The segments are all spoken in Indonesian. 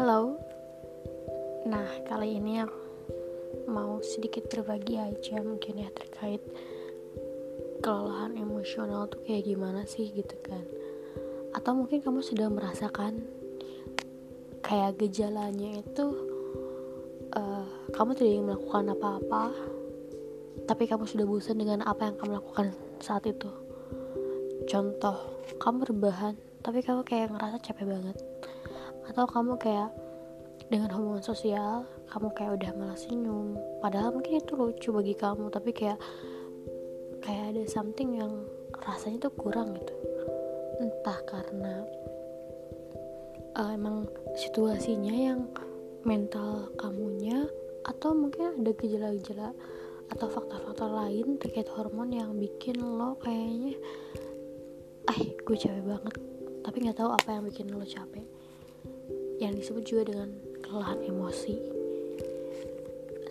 Halo. Nah, kali ini aku mau sedikit berbagi aja mungkin ya terkait kelelahan emosional tuh kayak gimana sih gitu kan. Atau mungkin kamu sudah merasakan kayak gejalanya itu uh, kamu tidak ingin melakukan apa-apa tapi kamu sudah bosan dengan apa yang kamu lakukan saat itu. Contoh, kamu rebahan tapi kamu kayak ngerasa capek banget atau kamu kayak dengan hubungan sosial kamu kayak udah malas senyum. Padahal mungkin itu lucu bagi kamu tapi kayak kayak ada something yang rasanya tuh kurang gitu. Entah karena uh, emang situasinya yang mental kamunya atau mungkin ada gejala-gejala atau faktor-faktor lain terkait hormon yang bikin lo kayaknya eh gue capek banget. Tapi nggak tahu apa yang bikin lo capek yang disebut juga dengan kelelahan emosi.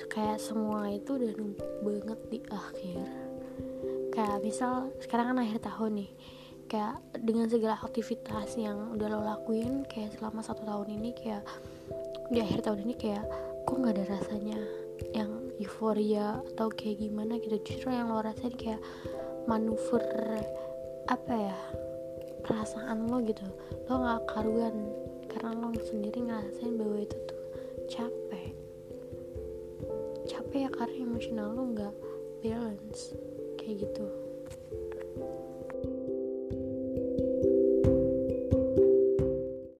Kayak semua itu udah banget di akhir. Kayak misal sekarang kan akhir tahun nih. Kayak dengan segala aktivitas yang udah lo lakuin kayak selama satu tahun ini kayak di akhir tahun ini kayak kok nggak ada rasanya yang euforia atau kayak gimana gitu. Justru yang lo rasain kayak manuver apa ya perasaan lo gitu. Lo nggak karuan karena lo sendiri ngerasain bahwa itu tuh capek. Capek ya karena emosional lo nggak balance. Kayak gitu